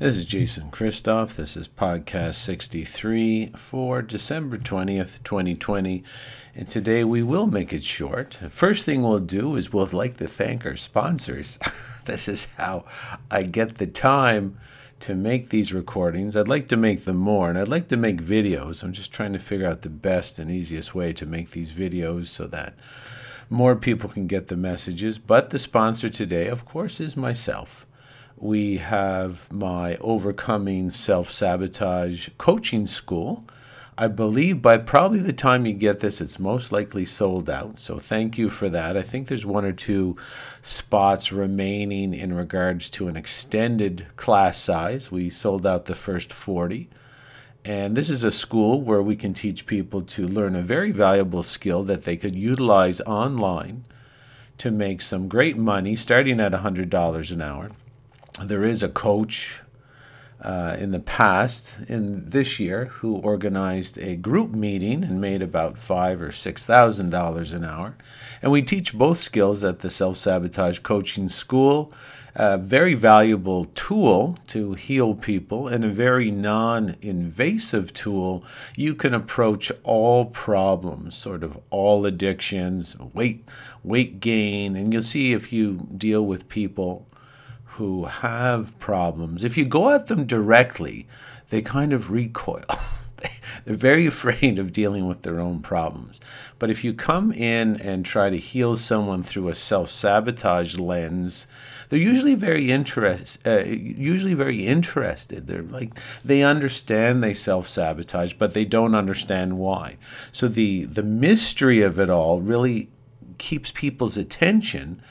This is Jason Christoff. This is podcast 63 for December 20th, 2020. And today we will make it short. First thing we'll do is we'll like to thank our sponsors. this is how I get the time to make these recordings. I'd like to make them more, and I'd like to make videos. I'm just trying to figure out the best and easiest way to make these videos so that more people can get the messages. But the sponsor today, of course, is myself we have my Overcoming Self Sabotage Coaching School. I believe by probably the time you get this, it's most likely sold out. So thank you for that. I think there's one or two spots remaining in regards to an extended class size. We sold out the first 40. And this is a school where we can teach people to learn a very valuable skill that they could utilize online to make some great money starting at $100 an hour there is a coach uh, in the past, in this year, who organized a group meeting and made about five or six thousand dollars an hour. And we teach both skills at the Self Sabotage Coaching School. A very valuable tool to heal people and a very non invasive tool. You can approach all problems, sort of all addictions, weight, weight gain, and you'll see if you deal with people who have problems, if you go at them directly, they kind of recoil. They're very afraid of dealing with their own problems. But if you come in and try to heal someone through a self sabotage lens, they're usually very interest, uh, usually very interested. They're like they understand they self sabotage, but they don't understand why. So the the mystery of it all really keeps people's attention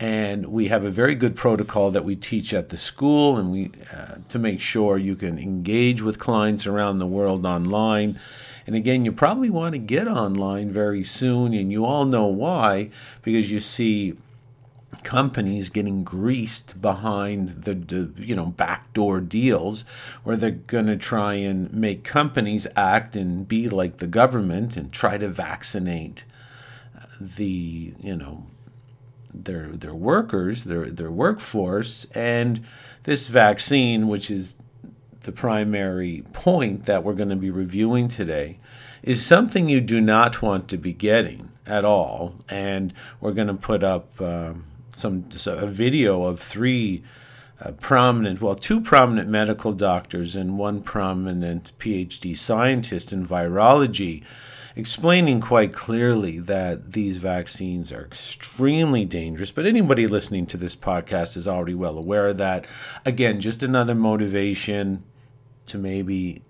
and we have a very good protocol that we teach at the school and we uh, to make sure you can engage with clients around the world online. And again you probably want to get online very soon and you all know why because you see companies getting greased behind the, the, you know backdoor deals where they're going to try and make companies act and be like the government and try to vaccinate the you know their their workers, their their workforce, and this vaccine, which is the primary point that we're going to be reviewing today, is something you do not want to be getting at all. And we're going to put up um, some a video of three. Uh, prominent, well, two prominent medical doctors and one prominent PhD scientist in virology explaining quite clearly that these vaccines are extremely dangerous. But anybody listening to this podcast is already well aware of that. Again, just another motivation to maybe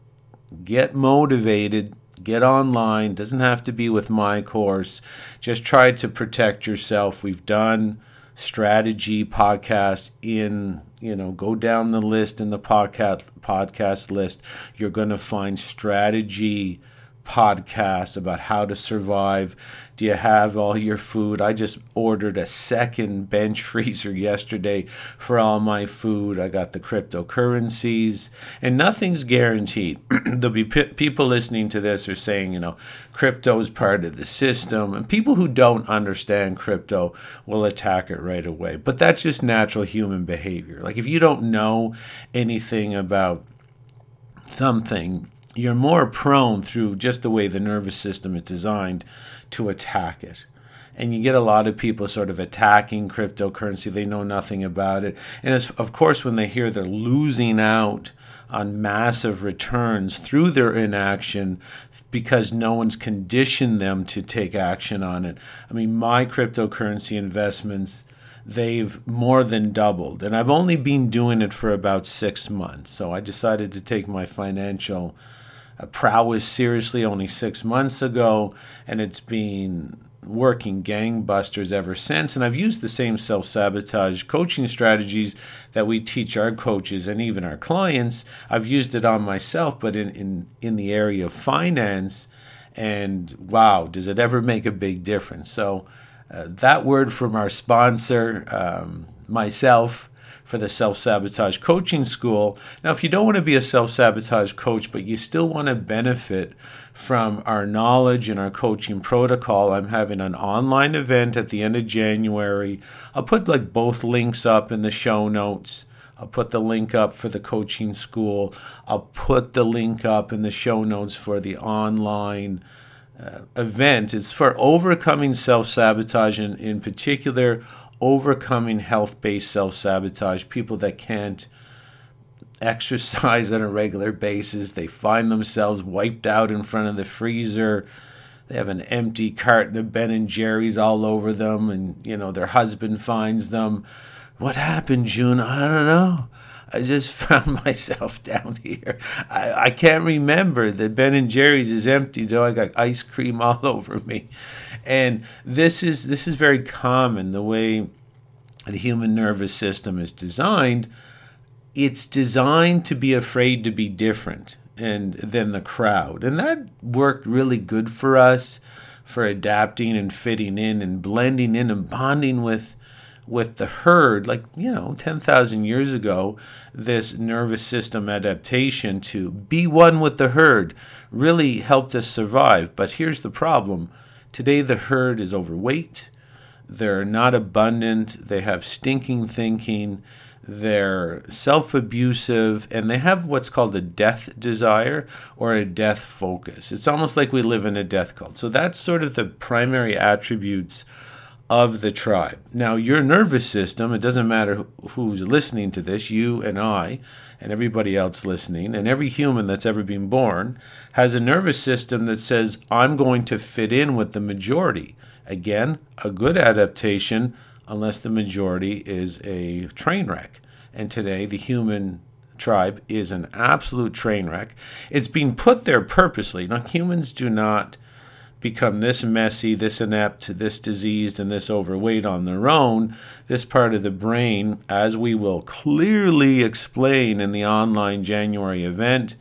get motivated get online doesn't have to be with my course just try to protect yourself we've done strategy podcasts in you know go down the list in the podcast podcast list you're going to find strategy podcasts about how to survive. Do you have all your food? I just ordered a second bench freezer yesterday for all my food. I got the cryptocurrencies, and nothing's guaranteed. There'll be p- people listening to this are saying, you know, crypto is part of the system, and people who don't understand crypto will attack it right away. But that's just natural human behavior. Like if you don't know anything about something, you're more prone through just the way the nervous system is designed to attack it. And you get a lot of people sort of attacking cryptocurrency. They know nothing about it. And of course, when they hear they're losing out on massive returns through their inaction because no one's conditioned them to take action on it. I mean, my cryptocurrency investments they've more than doubled. And I've only been doing it for about six months. So I decided to take my financial prowess seriously only six months ago, and it's been working gangbusters ever since. And I've used the same self sabotage coaching strategies that we teach our coaches and even our clients. I've used it on myself, but in, in, in the area of finance. And wow, does it ever make a big difference? So, uh, that word from our sponsor, um, myself, for the self sabotage coaching school. Now, if you don't want to be a self sabotage coach, but you still want to benefit from our knowledge and our coaching protocol, I'm having an online event at the end of January. I'll put like both links up in the show notes I'll put the link up for the coaching school. I'll put the link up in the show notes for the online uh, event. It's for overcoming self sabotage, and in particular, overcoming health based self sabotage. People that can't exercise on a regular basis, they find themselves wiped out in front of the freezer. They have an empty carton of Ben and Jerry's all over them, and you know their husband finds them what happened, June? I don't know. I just found myself down here. I, I can't remember that Ben and Jerry's is empty, though I got ice cream all over me. And this is this is very common the way the human nervous system is designed. It's designed to be afraid to be different and than the crowd. And that worked really good for us for adapting and fitting in and blending in and bonding with with the herd, like, you know, 10,000 years ago, this nervous system adaptation to be one with the herd really helped us survive. But here's the problem today, the herd is overweight, they're not abundant, they have stinking thinking. They're self abusive and they have what's called a death desire or a death focus. It's almost like we live in a death cult. So that's sort of the primary attributes of the tribe. Now, your nervous system, it doesn't matter who's listening to this, you and I, and everybody else listening, and every human that's ever been born, has a nervous system that says, I'm going to fit in with the majority. Again, a good adaptation, unless the majority is a train wreck. And today, the human tribe is an absolute train wreck. It's being put there purposely. Now, humans do not become this messy, this inept, this diseased, and this overweight on their own, this part of the brain, as we will clearly explain in the online January event,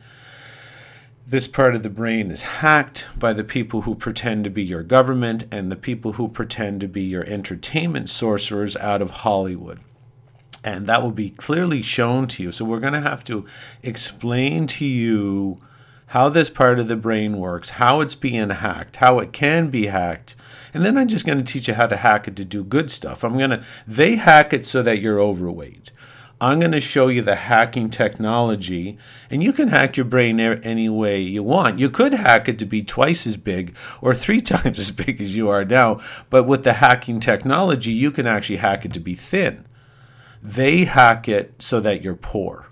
this part of the brain is hacked by the people who pretend to be your government and the people who pretend to be your entertainment sorcerers out of Hollywood. And that will be clearly shown to you. So, we're going to have to explain to you how this part of the brain works, how it's being hacked, how it can be hacked. And then I'm just going to teach you how to hack it to do good stuff. I'm going to, they hack it so that you're overweight. I'm going to show you the hacking technology, and you can hack your brain any way you want. You could hack it to be twice as big or three times as big as you are now, but with the hacking technology, you can actually hack it to be thin. They hack it so that you're poor.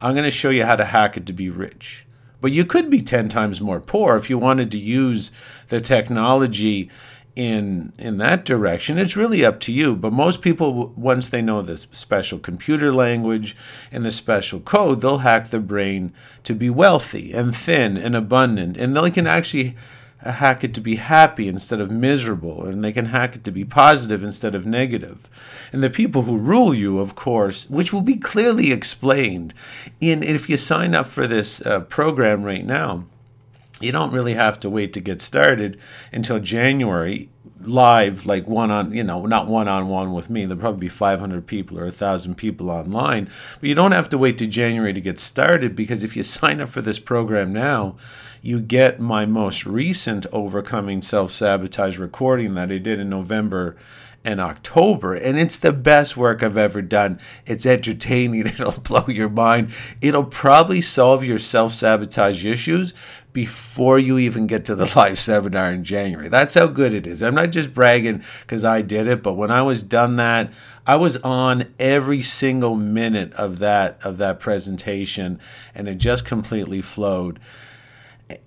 I'm going to show you how to hack it to be rich. But you could be 10 times more poor if you wanted to use the technology in in that direction. It's really up to you. But most people once they know this special computer language and the special code they'll hack the brain to be wealthy and thin and abundant. And they can actually hack it to be happy instead of miserable, and they can hack it to be positive instead of negative. And the people who rule you, of course, which will be clearly explained in if you sign up for this uh, program right now, you don't really have to wait to get started until January live like one on you know not one on one with me there'll probably be 500 people or 1000 people online but you don't have to wait to January to get started because if you sign up for this program now you get my most recent Overcoming Self Sabotage recording that I did in November and October. And it's the best work I've ever done. It's entertaining, it'll blow your mind. It'll probably solve your self sabotage issues before you even get to the live seminar in January. That's how good it is. I'm not just bragging because I did it, but when I was done that, I was on every single minute of that of that presentation and it just completely flowed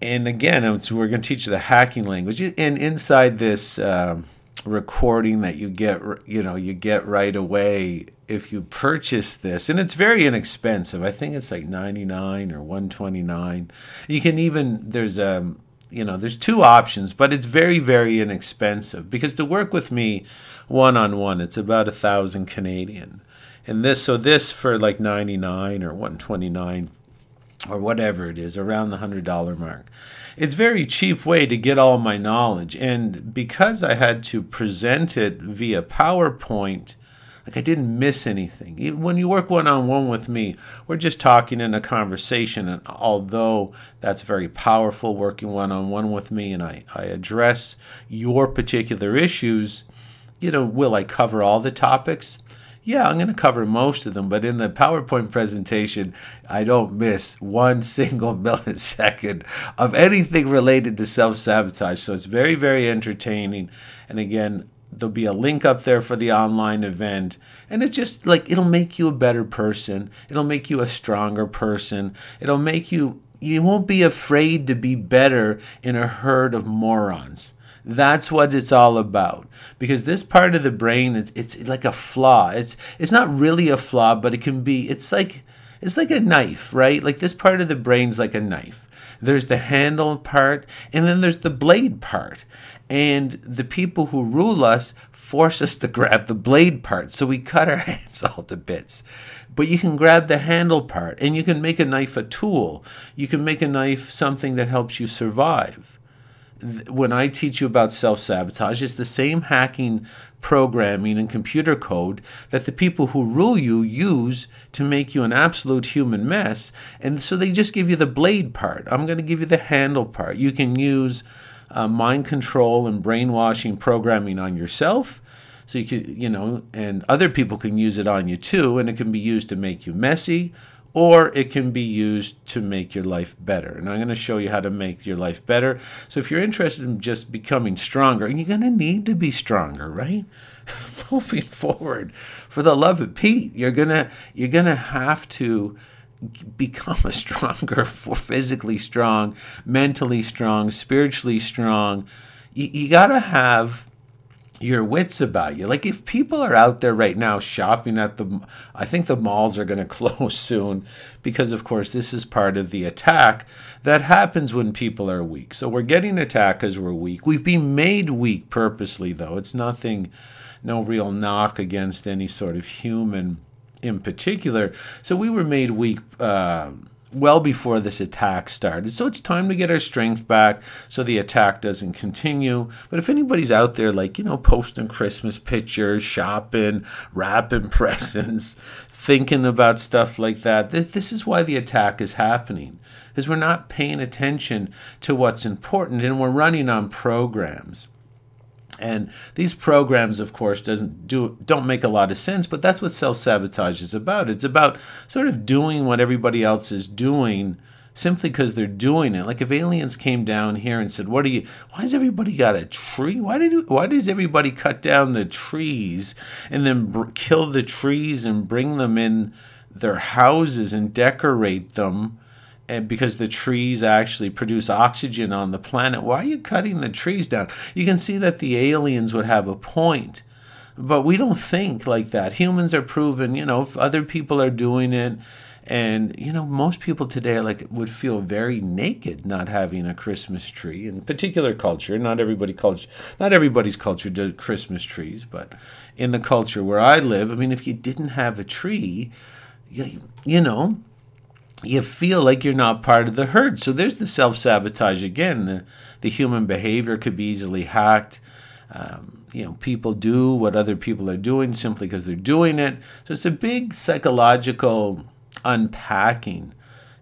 and again, we're going to teach you the hacking language. And inside this um, recording that you get, you know, you get right away if you purchase this, and it's very inexpensive. I think it's like ninety nine or one twenty nine. You can even there's um you know there's two options, but it's very very inexpensive because to work with me one on one, it's about a thousand Canadian, and this so this for like ninety nine or one twenty nine or whatever it is, around the $100 mark. It's very cheap way to get all my knowledge. And because I had to present it via PowerPoint, like I didn't miss anything. When you work one on one with me, we're just talking in a conversation. And although that's very powerful working one on one with me and I, I address your particular issues, you know, will I cover all the topics? Yeah, I'm going to cover most of them, but in the PowerPoint presentation, I don't miss one single millisecond of anything related to self sabotage. So it's very, very entertaining. And again, there'll be a link up there for the online event and it's just like it'll make you a better person it'll make you a stronger person it'll make you you won't be afraid to be better in a herd of morons that's what it's all about. Because this part of the brain, it's, it's like a flaw. It's it's not really a flaw, but it can be. It's like it's like a knife, right? Like this part of the brain's like a knife. There's the handle part, and then there's the blade part. And the people who rule us force us to grab the blade part, so we cut our hands all to bits. But you can grab the handle part, and you can make a knife a tool. You can make a knife something that helps you survive when I teach you about self sabotage, it's the same hacking programming and computer code that the people who rule you use to make you an absolute human mess. And so they just give you the blade part. I'm going to give you the handle part. You can use uh, mind control and brainwashing programming on yourself. So you can, you know, and other people can use it on you too, and it can be used to make you messy or it can be used to make your life better. And I'm going to show you how to make your life better. So if you're interested in just becoming stronger, and you're going to need to be stronger, right? Moving forward, for the love of Pete, you're gonna you're gonna have to become a stronger, for physically strong, mentally strong, spiritually strong. You, you got to have your wits about you. Like if people are out there right now shopping at the, I think the malls are going to close soon because, of course, this is part of the attack that happens when people are weak. So we're getting attacked because we're weak. We've been made weak purposely, though. It's nothing, no real knock against any sort of human in particular. So we were made weak. Uh, well before this attack started. So it's time to get our strength back so the attack doesn't continue. But if anybody's out there, like, you know, posting Christmas pictures, shopping, wrapping presents, thinking about stuff like that, this, this is why the attack is happening. Is we're not paying attention to what's important and we're running on programs. And these programs, of course, doesn't do don't make a lot of sense, but that's what self sabotage is about. It's about sort of doing what everybody else is doing simply because they're doing it. Like if aliens came down here and said, "What are you? Why has everybody got a tree? Why did why does everybody cut down the trees and then br- kill the trees and bring them in their houses and decorate them?" And because the trees actually produce oxygen on the planet. Why are you cutting the trees down? You can see that the aliens would have a point. But we don't think like that. Humans are proven, you know, if other people are doing it, and you know, most people today like would feel very naked not having a Christmas tree. In particular culture, not everybody culture, not everybody's culture does Christmas trees, but in the culture where I live, I mean, if you didn't have a tree, you, you know, you feel like you're not part of the herd. So there's the self sabotage again. The, the, human behavior could be easily hacked. Um, you know, people do what other people are doing simply because they're doing it. So it's a big psychological unpacking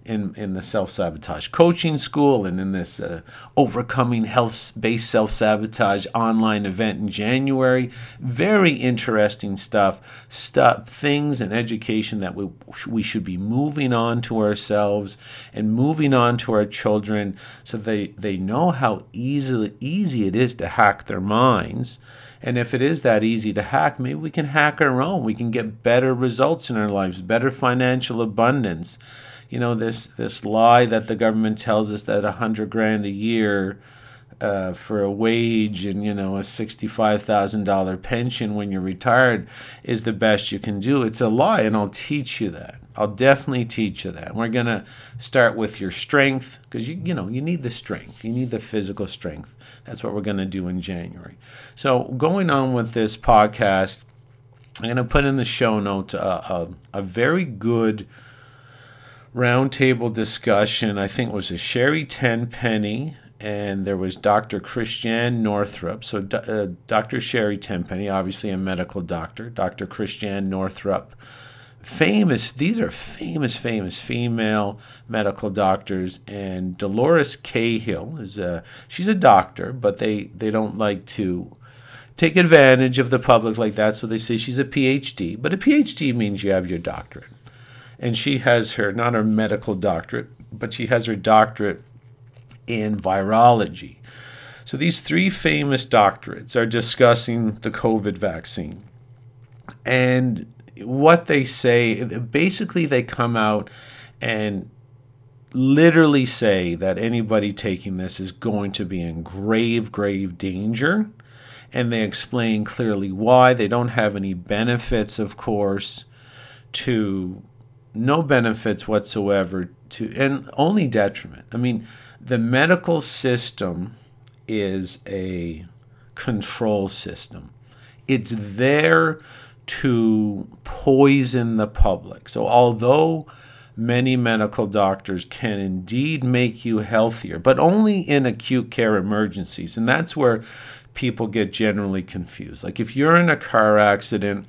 in, in the self sabotage coaching school and in this uh, overcoming health based self sabotage online event in January. Very interesting stuff, stuff, things and education that we, we should be moving on to ourselves and moving on to our children so they, they know how easy, easy it is to hack their minds. And if it is that easy to hack, maybe we can hack our own. We can get better results in our lives, better financial abundance you know this this lie that the government tells us that a hundred grand a year uh, for a wage and you know a sixty-five thousand dollar pension when you're retired is the best you can do. It's a lie, and I'll teach you that. I'll definitely teach you that. We're gonna start with your strength because you you know you need the strength. You need the physical strength. That's what we're gonna do in January. So going on with this podcast, I'm gonna put in the show notes a, a, a very good roundtable discussion. I think it was a Sherri Tenpenny, and there was Dr. Christiane Northrup. So, uh, Dr. Sherri Tenpenny, obviously a medical doctor, Dr. Christiane Northrup. Famous, these are famous, famous female medical doctors, and Dolores Cahill is a she's a doctor, but they they don't like to take advantage of the public like that. So they say she's a PhD, but a PhD means you have your doctorate. And she has her, not her medical doctorate, but she has her doctorate in virology. So these three famous doctorates are discussing the COVID vaccine. And what they say, basically, they come out and literally say that anybody taking this is going to be in grave, grave danger. And they explain clearly why. They don't have any benefits, of course, to no benefits whatsoever to, and only detriment. I mean, the medical system is a control system, it's there to poison the public. So, although many medical doctors can indeed make you healthier, but only in acute care emergencies. And that's where people get generally confused. Like if you're in a car accident,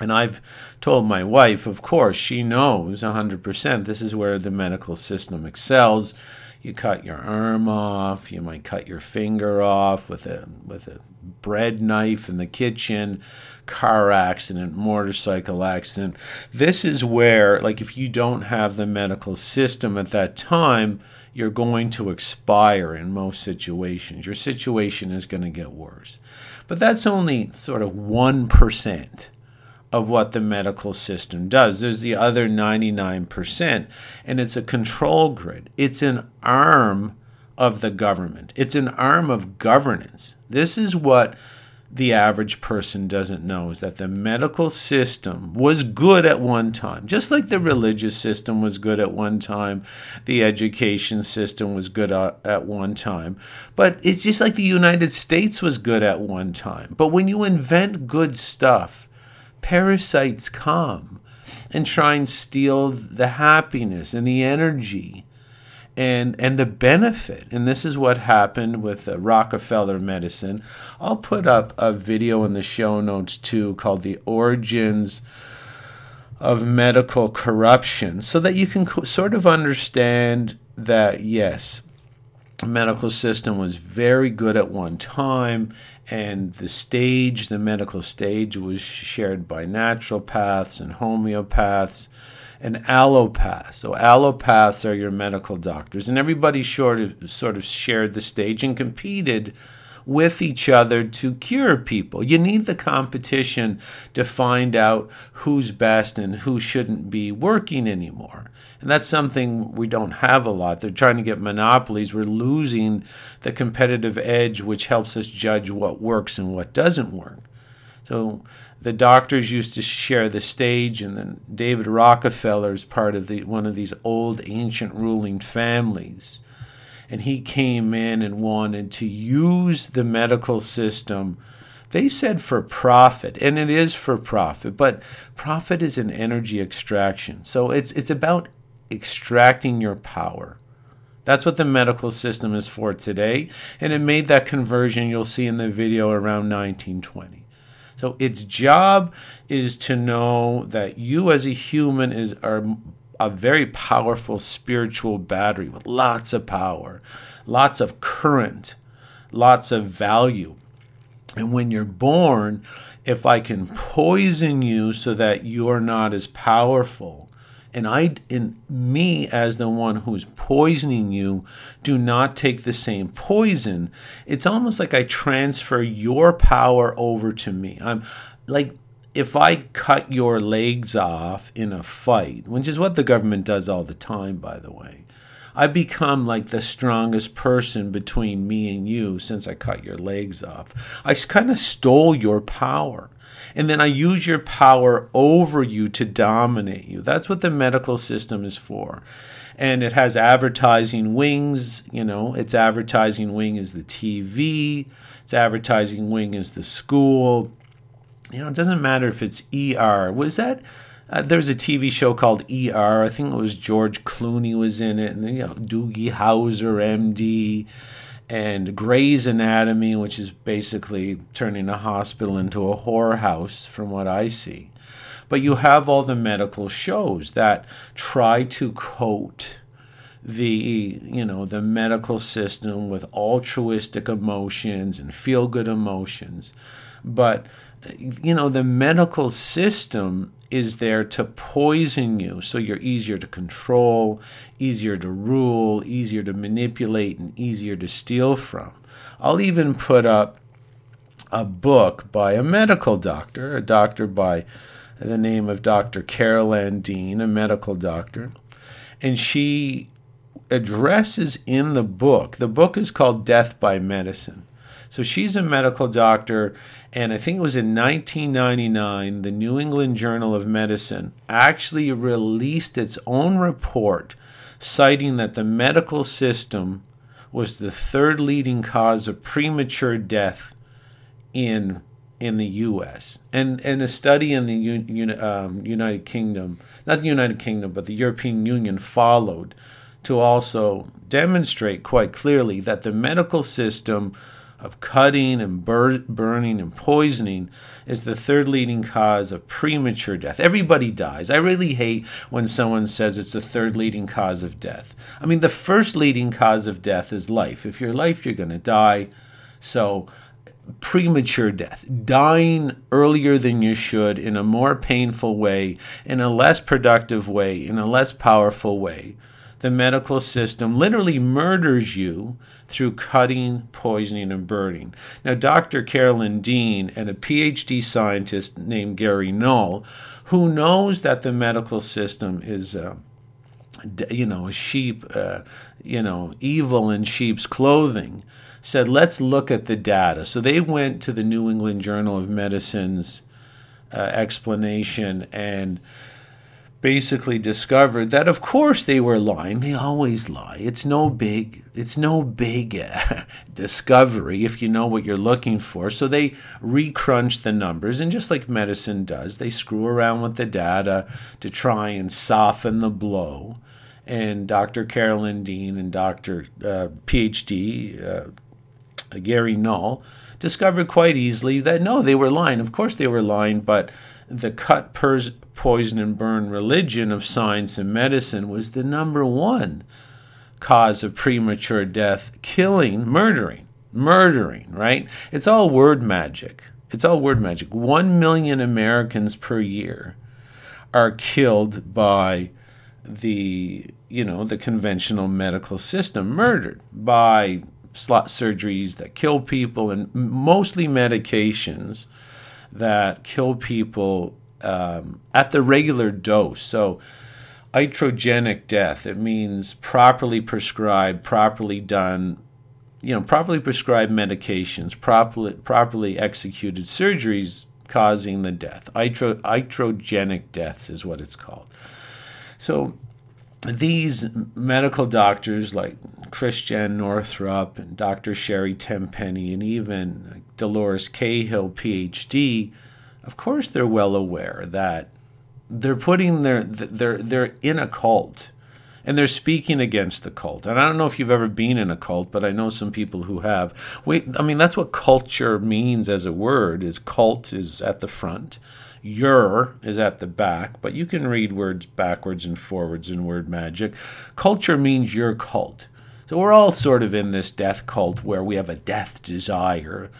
and I've told my wife, of course, she knows 100% this is where the medical system excels you cut your arm off, you might cut your finger off with a with a bread knife in the kitchen, car accident, motorcycle accident. This is where like if you don't have the medical system at that time, you're going to expire in most situations. Your situation is going to get worse. But that's only sort of 1% of what the medical system does. There's the other 99%, and it's a control grid. It's an arm of the government, it's an arm of governance. This is what the average person doesn't know is that the medical system was good at one time, just like the religious system was good at one time, the education system was good at one time. But it's just like the United States was good at one time. But when you invent good stuff, parasites come and try and steal the happiness and the energy and and the benefit. And this is what happened with uh, Rockefeller medicine. I'll put up a video in the show notes too called the origins of medical corruption so that you can co- sort of understand that yes The medical system was very good at one time and the stage the medical stage was shared by naturopaths and homeopaths and allopaths. So allopaths are your medical doctors. And everybody sort of sort of shared the stage and competed with each other to cure people. You need the competition to find out who's best and who shouldn't be working anymore. And that's something we don't have a lot. They're trying to get monopolies. We're losing the competitive edge, which helps us judge what works and what doesn't work. So the doctors used to share the stage, and then David Rockefeller is part of the, one of these old ancient ruling families and he came in and wanted to use the medical system. They said for profit, and it is for profit, but profit is an energy extraction. So it's it's about extracting your power. That's what the medical system is for today, and it made that conversion you'll see in the video around 1920. So its job is to know that you as a human is are a very powerful spiritual battery with lots of power, lots of current, lots of value. And when you're born, if I can poison you so that you're not as powerful, and I in me as the one who's poisoning you do not take the same poison, it's almost like I transfer your power over to me. I'm like if I cut your legs off in a fight, which is what the government does all the time, by the way, I become like the strongest person between me and you since I cut your legs off. I kind of stole your power. And then I use your power over you to dominate you. That's what the medical system is for. And it has advertising wings, you know, its advertising wing is the TV, its advertising wing is the school, you know, it doesn't matter if it's ER. Was that? Uh, there was a TV show called ER. I think it was George Clooney was in it, and then, you know Doogie Howser, MD, and Grey's Anatomy, which is basically turning a hospital into a whorehouse, from what I see. But you have all the medical shows that try to coat the you know the medical system with altruistic emotions and feel good emotions but you know the medical system is there to poison you so you're easier to control easier to rule easier to manipulate and easier to steal from i'll even put up a book by a medical doctor a doctor by the name of dr carol dean a medical doctor and she addresses in the book. The book is called Death by Medicine. So she's a medical doctor, and I think it was in 1999, the New England Journal of Medicine actually released its own report citing that the medical system was the third leading cause of premature death in in the U.S. and and a study in the U, um, United Kingdom, not the United Kingdom, but the European Union followed to also demonstrate quite clearly that the medical system of cutting and bur- burning and poisoning is the third leading cause of premature death. Everybody dies. I really hate when someone says it's the third leading cause of death. I mean, the first leading cause of death is life. If you're life, you're going to die. So, premature death, dying earlier than you should in a more painful way, in a less productive way, in a less powerful way the medical system literally murders you through cutting, poisoning, and burning. Now, Dr. Carolyn Dean and a PhD scientist named Gary Null, who knows that the medical system is. Uh, you know, a sheep, uh, you know, evil in sheep's clothing, said, let's look at the data. So they went to the New England Journal of Medicine's uh, explanation and basically discovered that of course they were lying. They always lie. It's no big it's no big uh, discovery if you know what you're looking for. So they recrunch the numbers and just like medicine does they screw around with the data to try and soften the blow. And dr carolyn dean and dr uh, phd uh, gary null discovered quite easily that no they were lying. Of course they were lying but the cut pers- poison and burn religion of science and medicine was the number one cause of premature death killing, murdering, murdering, right? It's all word magic. It's all word magic. One million Americans per year are killed by the you know the conventional medical system murdered by slot surgeries that kill people and mostly medications that kill people um, at the regular dose. So, iatrogenic death, it means properly prescribed, properly done, you know, properly prescribed medications, properly, properly executed surgeries causing the death. Itro, iatrogenic deaths is what it's called. So, these medical doctors like Christiane Northrup and Dr. Sherri Tenpenny and even Dolores Cahill, PhD, of course they're well aware that they're putting their they're they're in a cult and they're speaking against the cult. And I don't know if you've ever been in a cult, but I know some people who have. We, I mean, that's what culture means as a word. Is cult is at the front, your is at the back, but you can read words backwards and forwards in word magic. Culture means your cult. So we're all sort of in this death cult where we have a death desire,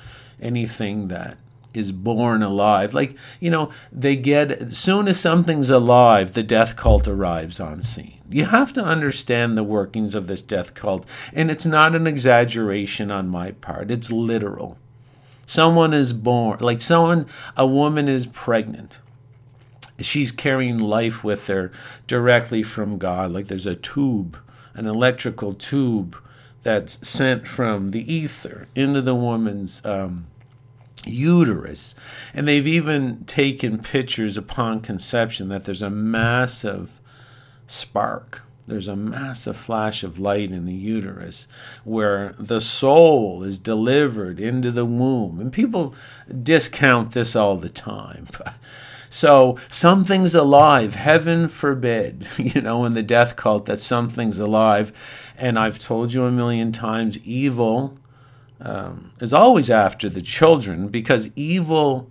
anything that is born alive. Like, you know, they get, as soon as something's alive, the death cult arrives on scene. You have to understand the workings of this death cult, and it's not an exaggeration on my part, it's literal. Someone is born, like someone, a woman is pregnant. She's carrying life with her directly from God. Like there's a tube, an electrical tube that's sent from the ether into the woman's um, uterus. And they've even taken pictures upon conception that there's a massive spark. There's a massive flash of light in the uterus where the soul is delivered into the womb. And people discount this all the time. So something's alive. Heaven forbid, you know, in the death cult that something's alive. And I've told you a million times evil um, is always after the children because evil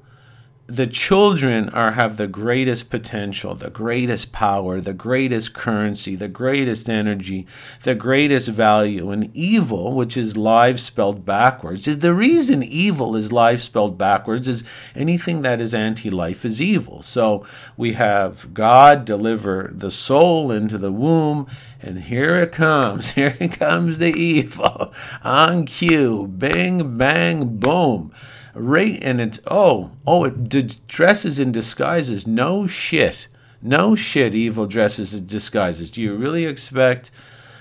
the children are have the greatest potential, the greatest power, the greatest currency, the greatest energy, the greatest value. And evil, which is life spelled backwards, is the reason evil is life spelled backwards is anything that is anti-life is evil. So we have God deliver the soul into the womb, and here it comes. Here it comes the evil. On cue. Bing bang boom right and it's oh oh it d- dresses in disguises. No shit. No shit evil dresses in disguises. Do you really expect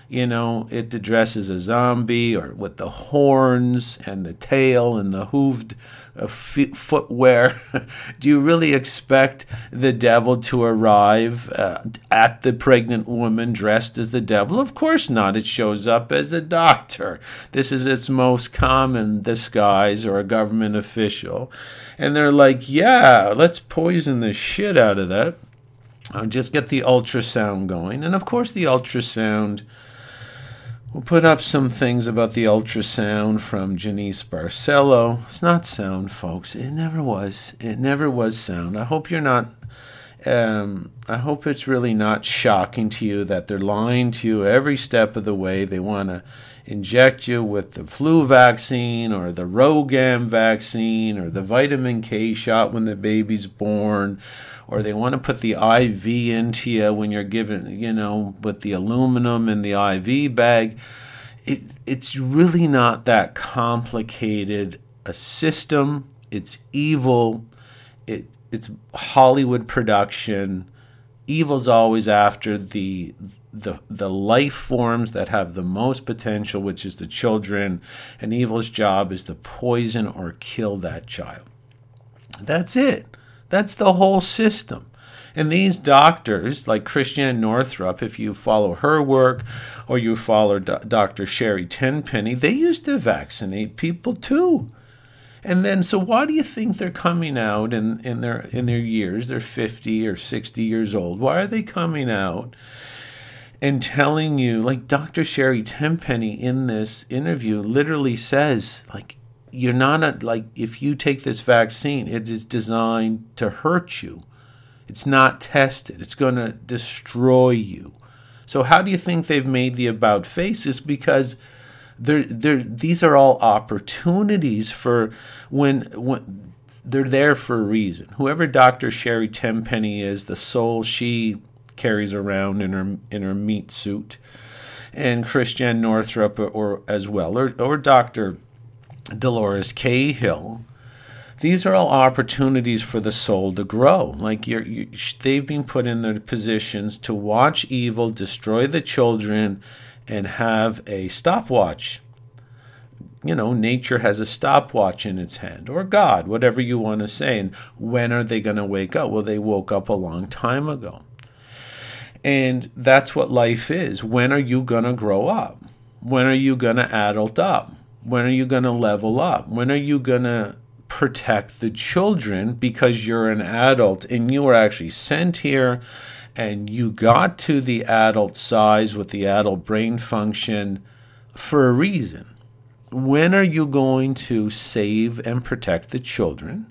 you know it addresses a zombie or with the horns and the tail and the hooved uh, footwear. Do you really expect the devil to arrive uh, at the pregnant woman dressed as the devil? Of course not. It shows up as a doctor. This is its most common disguise or a government official. And they're like, yeah, let's poison the shit out of that. I'll just get the ultrasound going. And of course, the ultrasound We'll put up some things about the ultrasound from Janice Barcelo. It's not sound, folks. It never was. It never was sound. I hope you're not. Um, I hope it's really not shocking to you that they're lying to you every step of the way. They want to inject you with the flu vaccine or the RhoGAM vaccine or the vitamin K shot when the baby's born or they want to put the IV into you when you're given, you know, with the aluminum in the IV bag. It, it's really not that complicated a system. It's evil. It, it's Hollywood production. Evil's always after the the the life forms that have the most potential, which is the children, and evil's job is to poison or kill that child. That's it. That's the whole system. And these doctors, like Christiane Northrup, if you follow her work or you follow D- Dr. Sherri Tenpenny, they used to vaccinate people too. And then, so why do you think they're coming out in, in their in their years? They're fifty or sixty years old. Why are they coming out and telling you, like Dr. Sherri Tenpenny in this interview, literally says, like you're not a, like if you take this vaccine, it is designed to hurt you. It's not tested. It's going to destroy you. So how do you think they've made the about faces? Because they're, they're, these are all opportunities for when, when they're there for a reason. Whoever Dr. Sherri Tenpenny is, the soul she carries around in her in her meat suit, and Christiane Northrup or, or as well, or or Dr. Dolores Cahill, these are all opportunities for the soul to grow. Like you're, you, they've been put in their positions to watch evil destroy the children and have a stopwatch. You know, nature has a stopwatch in its hand, or God, whatever you want to say. And when are they going to wake up? Well, they woke up a long time ago. And that's what life is. When are you going to grow up? When are you going to adult up? When are you going to level up? When are you going to protect the children because you're an adult and you were actually sent here and you got to the adult size with the adult brain function for a reason? When are you going to save and protect the children?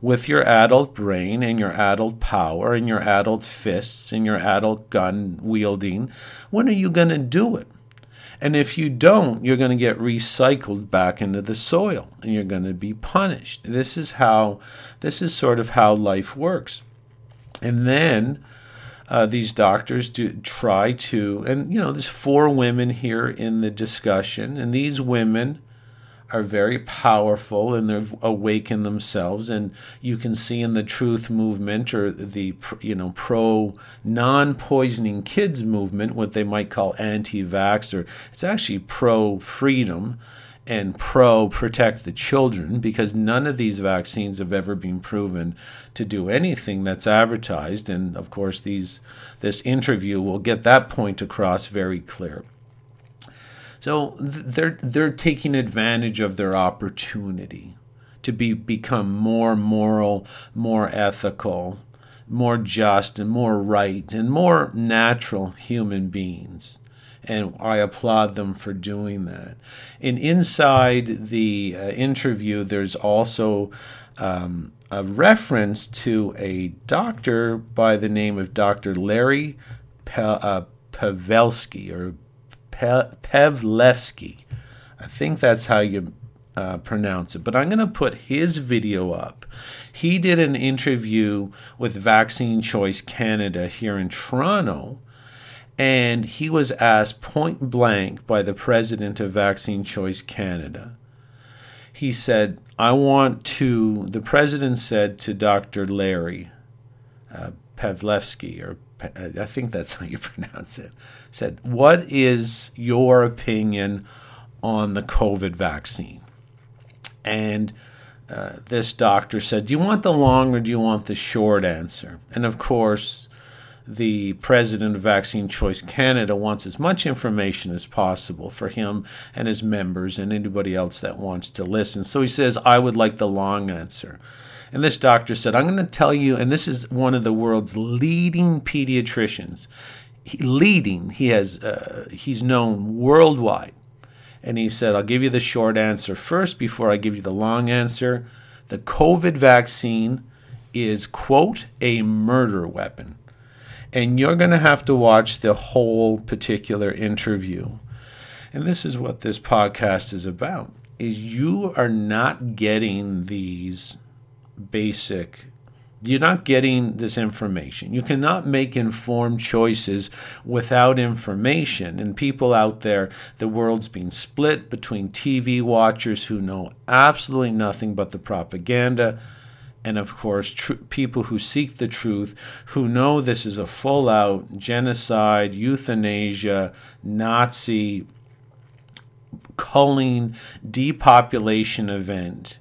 with your adult brain and your adult power and your adult fists and your adult gun wielding, when are you going to do it? And if you don't, you're going to get recycled back into the soil and you're going to be punished. This is how, this is sort of how life works. And then uh, these doctors do try to, and you know, there's four women here in the discussion, and these women are very powerful and they've awakened themselves. And you can see in the truth movement or the you know pro non-poisoning kids movement what they might call anti-vax or it's actually pro freedom and pro protect the children because none of these vaccines have ever been proven to do anything that's advertised. And of course these this interview will get that point across very clear so they're they're taking advantage of their opportunity to be become more moral, more ethical, more just and more right and more natural human beings. And I applaud them for doing that. And inside the uh, interview, there's also um, a reference to a doctor by the name of Dr. Larry Pe- uh, Pavelsky or Pe- Pevlevsky. I think that's how you uh, pronounce it, but I'm going to put his video up. He did an interview with Vaccine Choice Canada here in Toronto, and he was asked point blank by the president of Vaccine Choice Canada. He said, I want to, the president said to Dr. Larry uh, Pavlevsky, or I think that's how you pronounce it, said, What is your opinion on the COVID vaccine? And uh, this doctor said, Do you want the long or do you want the short answer? And of course, the president of Vaccine Choice Canada wants as much information as possible for him and his members and anybody else that wants to listen. So he says, I would like the long answer. And this doctor said, I'm going to tell you, and this is one of the world's leading pediatricians. He, leading, he has, uh, he's known worldwide. And he said, I'll give you the short answer first before I give you the long answer. The COVID vaccine is, quote, a murder weapon and you're going to have to watch the whole particular interview. And this is what this podcast is about is you are not getting these basic you're not getting this information. You cannot make informed choices without information. And people out there, the world's being split between TV watchers who know absolutely nothing but the propaganda and of course tr- people who seek the truth who know this is a full out genocide euthanasia nazi culling depopulation event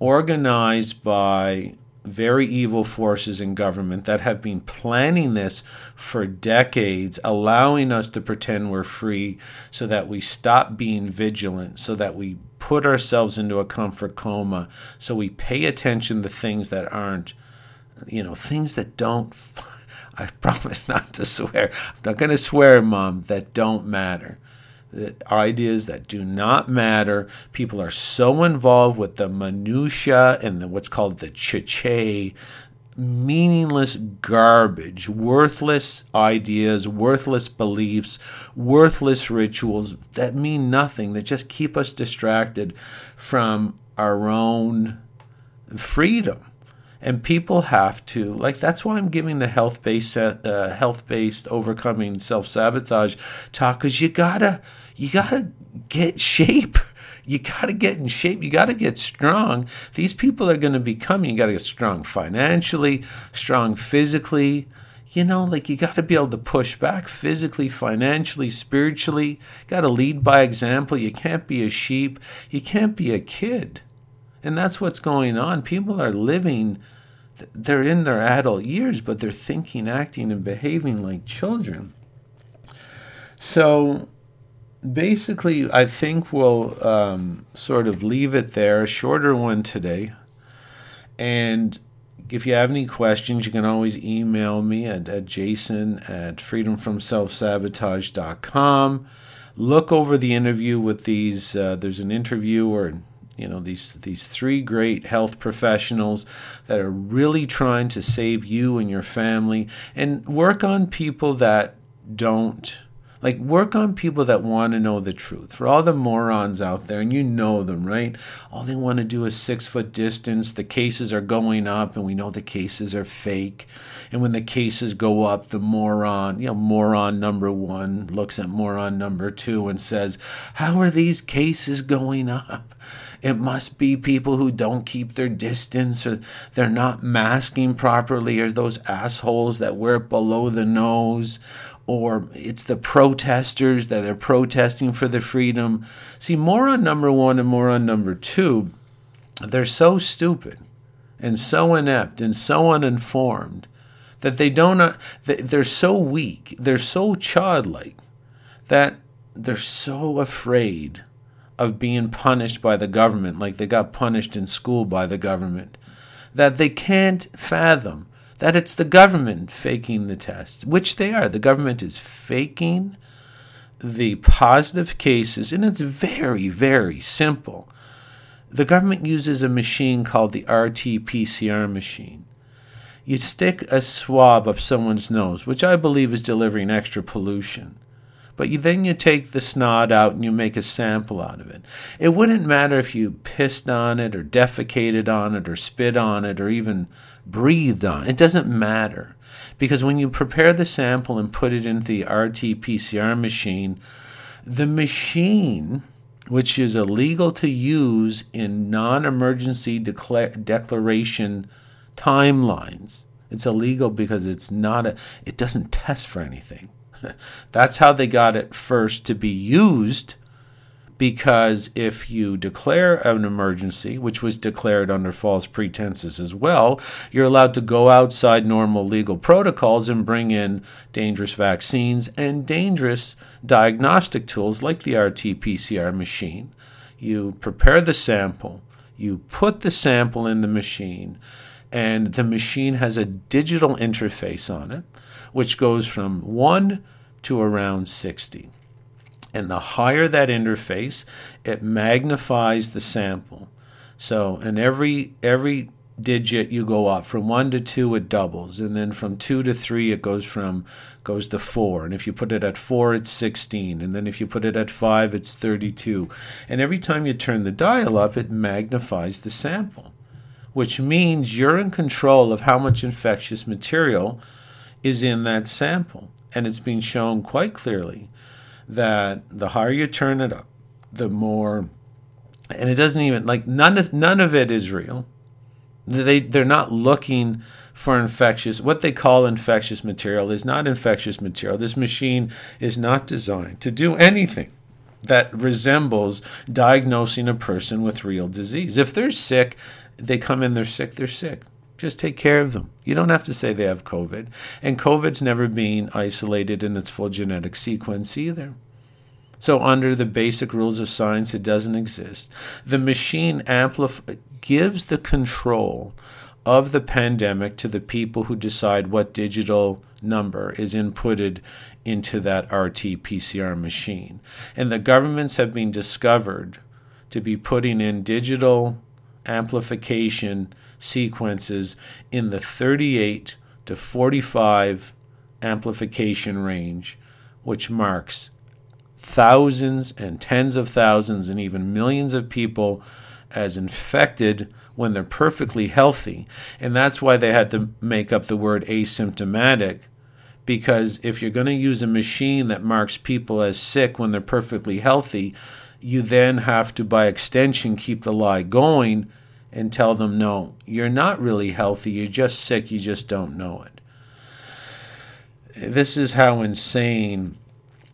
organized by very evil forces in government that have been planning this for decades, allowing us to pretend we're free so that we stop being vigilant, so that we put ourselves into a comfort coma, so we pay attention to things that aren't, you know, things that don't. I promise not to swear. I'm not going to swear, Mom, that don't matter ideas that do not matter. People are so involved with the minutia and the, what's called the chiche, meaningless garbage, worthless ideas, worthless beliefs, worthless rituals that mean nothing, that just keep us distracted from our own freedom and people have to like that's why i'm giving the health based uh, health based overcoming self sabotage talk because you gotta you gotta get shape. You gotta get in shape. You gotta get strong. These people are going to be coming you gotta get strong financially strong physically. You know like you got to be able to push back physically financially spiritually. Got to lead by example. You can't be a sheep. You can't be a kid. And that's what's going on. People are living, they're in their adult years, but they're thinking, acting, and behaving like children. So basically, I think we'll um, sort of leave it there. A shorter one today. And if you have any questions, you can always email me at, at jason at freedomfromselfsabotage.com. Look over the interview with these. Uh, there's an interview or you know these these three great health professionals that are really trying to save you and your family and work on people that don't like work on people that want to know the truth. For all the morons out there, and you know them, right? All they want to do is six foot distance. The cases are going up, and we know the cases are fake. And when the cases go up, the moron, you know, moron number one looks at moron number two and says, How are these cases going up? It must be people who don't keep their distance or they're not masking properly or those assholes that wear it below the nose or it's the protesters that are protesting for the freedom. See, moron number one and moron number two, they're so stupid and so inept and so uninformed that they don't, uh, they're so weak, they're so childlike that they're so afraid of being punished by the government, like they got punished in school by the government, that they can't fathom that it's the government faking the tests, which they are. The government is faking the positive cases, and it's very, very simple. the government uses a machine called the RT PCR machine. You stick a swab up someone's nose, which I believe is delivering extra pollution. But you, then you take the snot out and you make a sample out of it. It wouldn't matter if you pissed on it or defecated on it or spit on it or even breathed on it. Doesn't matter. Because when you prepare the sample and put it into the RT PCR machine, the machine, which is illegal to use in non emergency decla- declaration timelines, it's illegal because it's not a, it doesn't test for anything. That's how they got it first to be used because if you declare an emergency, which was declared under false pretenses as well, you're allowed to go outside normal legal protocols and bring in dangerous vaccines and dangerous diagnostic tools like the RT PCR machine. You prepare the sample, you put the sample in the machine, and the machine has a digital interface on it, which goes from 1 to around 60. And the higher that interface, it magnifies the sample. So, in every every digit you go up from 1 to 2 it doubles. And then from 2 to 3 it goes from goes to 4 and if you put it at 4 it's 16 and then if you put it at 5 it's 32 and every time you turn the dial up it magnifies the sample which means you're in control of how much infectious material is in that sample. And it's been shown quite clearly that the higher you turn it up, the more, and it doesn't even like none of none of it is real. They they're not looking for infectious. What they call infectious material is not infectious material. This machine is not designed to do anything that resembles diagnosing a person with real disease. If they're sick, they come in, they're sick, they're sick. Just take care of them. You don't have to say they have COVID. And COVID's never been isolated in its full genetic sequence either. So, under the basic rules of science, it doesn't exist. The machine amplif- gives the control of the pandemic to the people who decide what digital number is inputted into that RT PCR machine. And the governments have been discovered to be putting in digital amplification sequences in the 38 to 45 amplification range, which marks thousands and tens of thousands and even millions of people as infected when they're perfectly healthy. And that's why they had to make up the word asymptomatic. Because if you're going to use a machine that marks people as sick when they're perfectly healthy, you then have to, by extension, keep the lie going and tell them, no, you're not really healthy, you're just sick, you just don't know it. This is how insane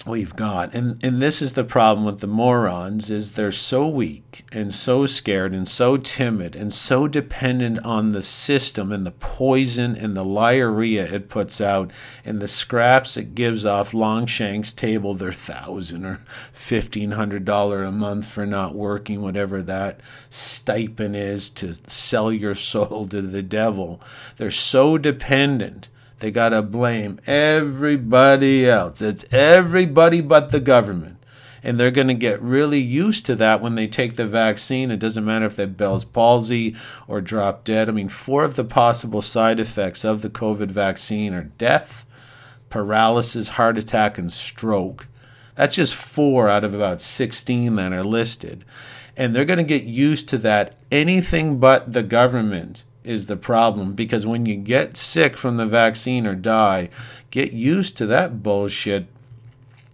we've got. And and this is the problem with the morons is they're so weak and so scared and so timid and so dependent on the system and the poison and the liarrhea it puts out and the scraps it gives off longshanks table their thousand or fifteen hundred dollar a month for not working whatever that stipend is to sell your soul to the devil. They're so dependent they got to blame everybody else. It's everybody but the government. And they're going to get really used to that when they take the vaccine. It doesn't matter if they have Bell's palsy or drop dead. I mean, four of the possible side effects of the COVID vaccine are death, paralysis, heart attack, and stroke. That's just four out of about 16 that are listed. And they're going to get used to that. Anything but the government is the problem because when you get sick from the vaccine or die, get used to that bullshit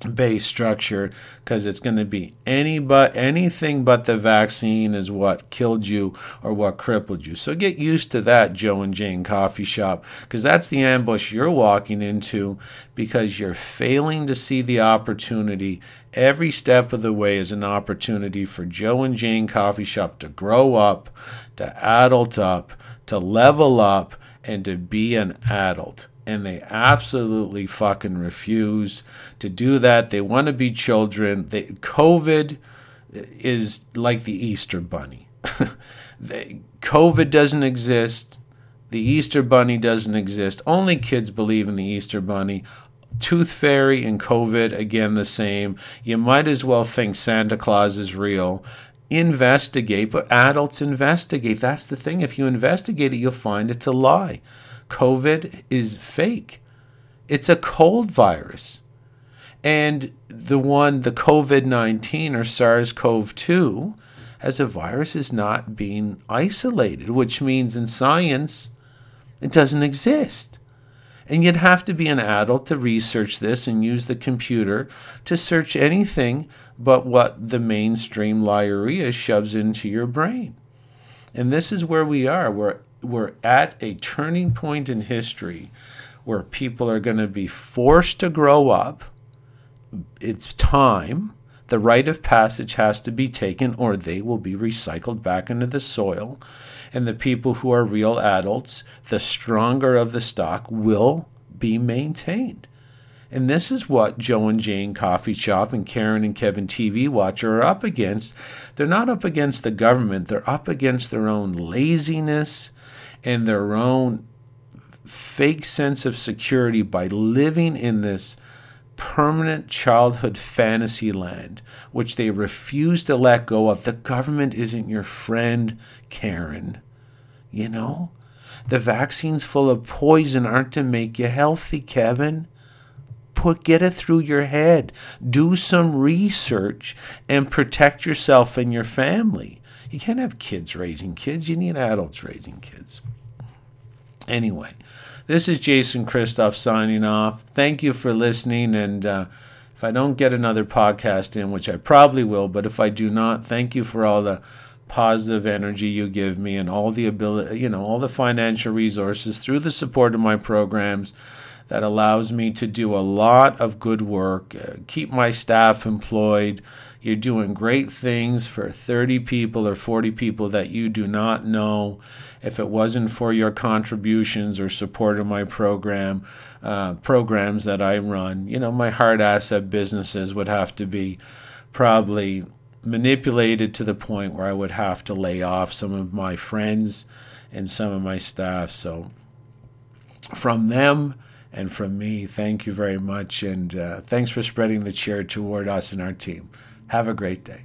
base structure because it's going to be any but anything but the vaccine is what killed you or what crippled you. So get used to that Joe and Jane coffee shop because that's the ambush you're walking into because you're failing to see the opportunity every step of the way is an opportunity for Joe and Jane coffee shop to grow up, to adult up, to level up and to be an adult. And they absolutely fucking refuse to do that. They want to be children. They, COVID is like the Easter Bunny. they, COVID doesn't exist. The Easter Bunny doesn't exist. Only kids believe in the Easter Bunny. Tooth Fairy and COVID, again, the same. You might as well think Santa Claus is real investigate, but adults investigate. That's the thing. If you investigate it, you'll find it's a lie. COVID is fake. It's a cold virus. And the one, the COVID 19 or SARS CoV 2, as a virus is not being isolated, which means in science it doesn't exist. And you'd have to be an adult to research this and use the computer to search anything but what the mainstream liaria shoves into your brain. And this is where we are. We're, we're at a turning point in history where people are going to be forced to grow up. It's time. The rite of passage has to be taken, or they will be recycled back into the soil. And the people who are real adults, the stronger of the stock, will be maintained. And this is what Joe and Jane Coffee Shop and Karen and Kevin TV Watcher are up against. They're not up against the government, they're up against their own laziness and their own fake sense of security by living in this permanent childhood fantasy land, which they refuse to let go of. The government isn't your friend, Karen. You know? The vaccines full of poison aren't to make you healthy, Kevin. Put get it through your head. Do some research and protect yourself and your family. You can't have kids raising kids. You need adults raising kids. Anyway, this is Jason Christoff signing off. Thank you for listening. And uh, if I don't get another podcast in, which I probably will, but if I do not, thank you for all the positive energy you give me and all the ability, you know, all the financial resources through the support of my programs that allows me to do a lot of good work, uh, keep my staff employed. You're doing great things for 30 people or 40 people that you do not know. If it wasn't for your contributions or support of my program, uh, programs that I run, you know, my hard asset businesses would have to be probably manipulated to the point where I would have to lay off some of my friends and some of my staff. So, from them and from me, thank you very much. And uh, thanks for spreading the cheer toward us and our team. Have a great day.